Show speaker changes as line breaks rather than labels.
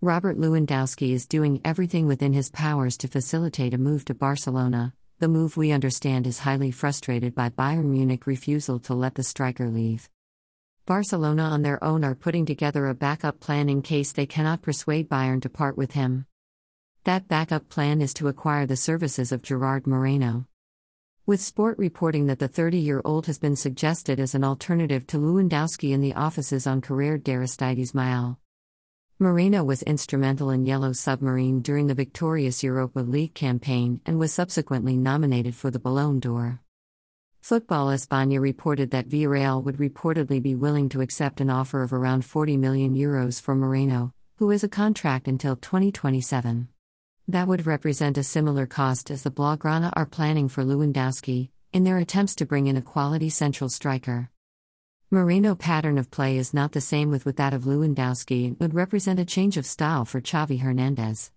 Robert Lewandowski is doing everything within his powers to facilitate a move to Barcelona. The move we understand is highly frustrated by Bayern Munich refusal to let the striker leave. Barcelona on their own are putting together a backup plan in case they cannot persuade Bayern to part with him. That backup plan is to acquire the services of Gerard Moreno. With Sport reporting that the 30 year old has been suggested as an alternative to Lewandowski in the offices on Carrer d'Aristides Maillol. Moreno was instrumental in Yellow Submarine during the victorious Europa League campaign and was subsequently nominated for the Ballon d'Or. Football España reported that Villarreal would reportedly be willing to accept an offer of around 40 million euros for Moreno, who has a contract until 2027. That would represent a similar cost as the Blaugrana are planning for Lewandowski, in their attempts to bring in a quality central striker. Moreno pattern of play is not the same with, with that of Lewandowski and would represent a change of style for Xavi Hernandez.